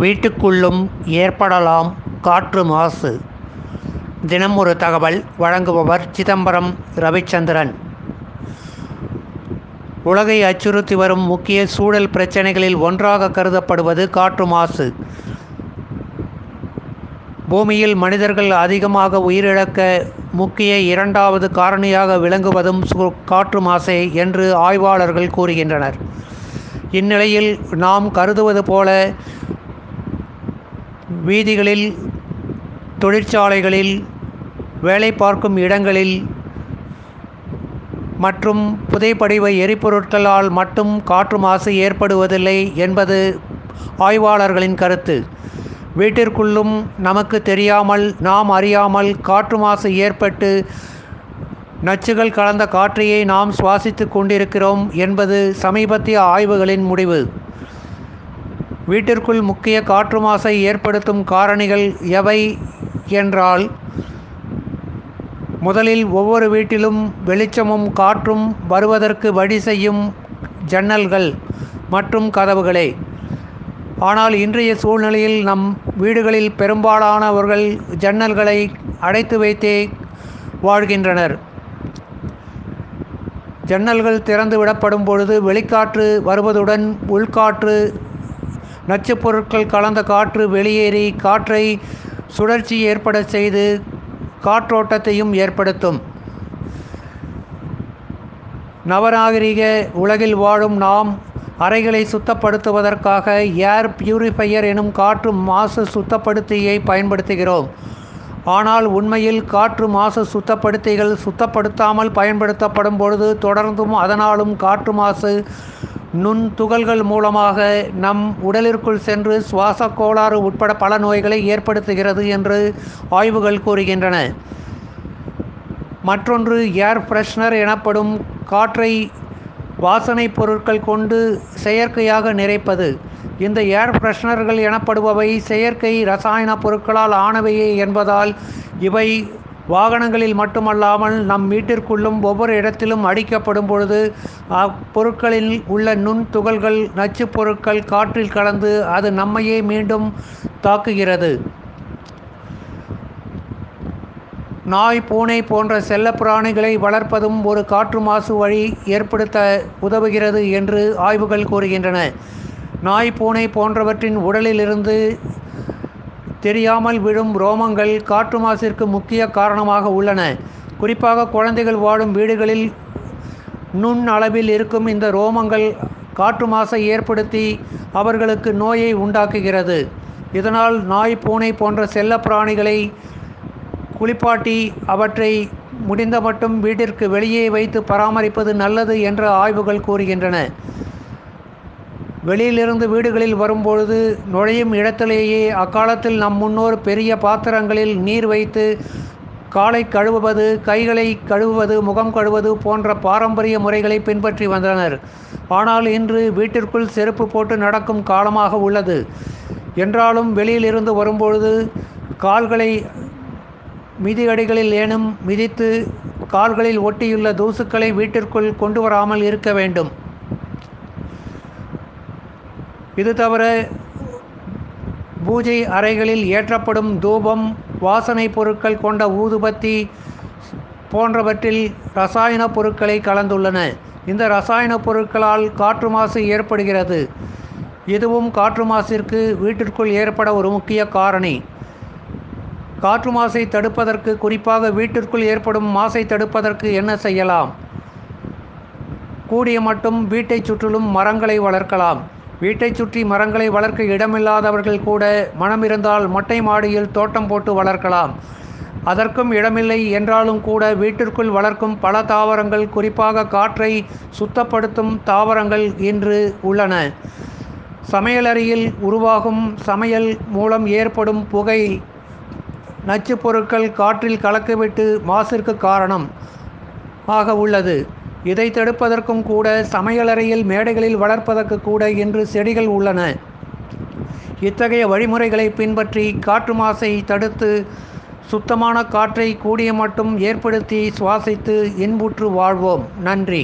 வீட்டுக்குள்ளும் ஏற்படலாம் காற்று மாசு. தினம் ஒரு தகவல் வழங்குபவர் சிதம்பரம் ரவிச்சந்திரன். உலகை அச்சுறுத்தி வரும் முக்கிய சூழல் பிரச்சினைகளில் ஒன்றாக கருதப்படுவது காற்று மாசு. பூமியில் மனிதர்கள் அதிகமாக உயிரிழக்க முக்கிய இரண்டாவது காரணியாக விளங்குவதும் சு- காற்று மாசே என்று ஆய்வாளர்கள் கூறுகின்றனர். இந்நிலையில் நாம் கருதுவது போல வீதிகளில் தொழிற்சாலைகளில் வேலை பார்க்கும் இடங்களில் மற்றும் புதைப்படிவ எரிபொருட்களால் மட்டும் காற்று மாசு ஏற்படுவதில்லை என்பது ஆய்வாளர்களின் கருத்து. வீட்டிற்குள்ளும் நமக்கு தெரியாமல் நாம் அறியாமல் காற்று மாசு ஏற்பட்டு நச்சுகள் கலந்த காற்றையே நாம் சுவாசித்து கொண்டிருக்கிறோம் என்பது சமீபத்திய ஆய்வுகளின் முடிவு. வீட்டிற்குள் முக்கிய காற்று மாசை ஏற்படுத்தும் காரணிகள் எவை என்றால் முதலில் ஒவ்வொரு வீட்டிலும் வெளிச்சமும் காற்றும் வருவதற்கு வழி செய்யும் ஜன்னல்கள் மற்றும் கதவுகளே. ஆனால் இன்றைய சூழ்நிலையில் நம் வீடுகளில் பெரும்பாலானவர்கள் ஜன்னல்களை அடைத்து வைத்தே வாழ்கின்றனர். ஜன்னல்கள் திறந்து விடப்படும் பொழுது வெளிக்காற்று வருவதுடன் உள்காற்று நச்சுப் பொருட்கள் கலந்த காற்று வெளியேறி காற்றை சுழற்சி ஏற்பட செய்து காற்றோட்டத்தையும் ஏற்படுத்தும். நவநாகரிக உலகில் வாழும் நாம் அறைகளை சுத்தப்படுத்துவதற்காக ஏர் பியூரிஃபையர் எனும் காற்று மாசு சுத்தப்படுத்தியை பயன்படுத்துகிறோம். ஆனால் உண்மையில் காற்று மாசு சுத்தப்படுத்திகள் சுத்தப்படுத்தாமல் பயன்படுத்தப்படும் பொழுது தொடர்ந்தும் அதனாலும் காற்று மாசு நுண் துகள்கள் மூலமாக நம் உடலிற்குள் சென்று சுவாச கோளாறு உட்பட பல நோய்களை ஏற்படுத்துகிறது என்று ஆய்வுகள் கூறுகின்றன. மற்றொன்று ஏர் ஃப்ரெஷ்னர் எனப்படும் காற்றை வாசனை பொருட்கள் கொண்டு செயற்கையாக நிறைப்பது. இந்த ஏர் ஃப்ரெஷ்னர்கள் எனப்படுபவை செயற்கை ரசாயன பொருட்களால் ஆனவையே என்பதால் இவை வாகனங்களில் மட்டுமல்லாமல் நம் வீட்டிற்குள்ளும் ஒவ்வொரு இடத்திலும் அடிக்கப்படும் பொழுது அப்பொருட்களில் உள்ள நுண் துகள்கள் நச்சுப் பொருட்கள் காற்றில் கலந்து அது நம்மையே மீண்டும் தாக்குகிறது. நாய் பூனை போன்ற செல்லப்பிராணிகளை வளர்ப்பதும் ஒரு காற்று மாசு வழி ஏற்படுத்த உதவுகிறது என்று ஆய்வுகள் கூறுகின்றன. நாய் பூனை போன்றவற்றின் உடலிலிருந்து தெரியாமல் விழும் ரோமங்கள் காற்று மாசிற்கு முக்கிய காரணமாக உள்ளன. குறிப்பாக குழந்தைகள் வாழும் வீடுகளில் நுண் அளவில் இருக்கும் இந்த ரோமங்கள் காற்று மாசை ஏற்படுத்தி அவர்களுக்கு நோயை உண்டாக்குகிறது. இதனால் நாய் பூனை போன்ற செல்லப்பிராணிகளை குளிப்பாட்டி அவற்றை முடிந்த மட்டும் வீட்டிற்கு வெளியே வைத்து பராமரிப்பது நல்லது என்ற ஆய்வுகள் கூறுகின்றன. வெளியிலிருந்து வீடுகளில் வரும்பொழுது நுழையும் இடத்திலேயே அக்காலத்தில் நம் முன்னோர் பெரிய பாத்திரங்களில் நீர் வைத்து காலை கழுவுவது கைகளை கழுவுவது முகம் கழுவுவது போன்ற பாரம்பரிய முறைகளை பின்பற்றி வந்தனர். ஆனால் இன்று வீட்டிற்குள் செருப்பு போட்டு நடக்கும் காலமாக உள்ளது. என்றாலும் வெளியிலிருந்து வரும்பொழுது கால்களை மிதியடிகளில் ஏனும் மிதித்து கால்களில் ஒட்டியுள்ள தூசுக்களை வீட்டிற்குள் கொண்டு வராமல் இருக்க வேண்டும். இது தவிர பூஜை அறைகளில் ஏற்றப்படும் தூபம் வாசனை பொருட்கள் கொண்ட ஊதுபத்தி போன்றவற்றில் ரசாயன பொருட்களை கலந்துள்ளன. இந்த ரசாயன பொருட்களால் காற்று மாசு ஏற்படுகிறது. இதுவும் காற்று மாசிற்கு வீட்டிற்குள் ஏற்பட ஒரு முக்கிய காரணி. காற்று மாசை தடுப்பதற்கு குறிப்பாக வீட்டிற்குள் ஏற்படும் மாசை தடுப்பதற்கு என்ன செய்யலாம்? கூடிய மட்டும் வீட்டை சுற்றிலும் மரங்களை வளர்க்கலாம். வீட்டைச் சுற்றி மரங்களை வளர்க்க இடமில்லாதவர்கள் கூட மனம் இருந்தால் மொட்டை மாடியில் தோட்டம் போட்டு வளர்க்கலாம். அதற்கும் இடமில்லை என்றாலும் கூட வீட்டிற்குள் வளர்க்கும் பல தாவரங்கள் குறிப்பாக காற்றை சுத்தப்படுத்தும் தாவரங்கள் இன்று உள்ளன. சமையலறையில் உருவாகும் சமையல் மூலம் ஏற்படும் புகை நச்சுப் பொருட்கள் காற்றில் கலக்கிவிட்டு மாசிற்கு காரணம் ஆக உள்ளது. இதை தடுப்பதற்கும் கூட சமையலறையில் மேடைகளில் வளர்ப்பதற்கு கூட இன்று செடிகள் உள்ளன. இத்தகைய வழிமுறைகளை பின்பற்றி காற்று மாசை தடுத்து சுத்தமான காற்றை கூடிய மட்டும் ஏற்படுத்தி சுவாசித்து இன்புற்று வாழ்வோம். நன்றி.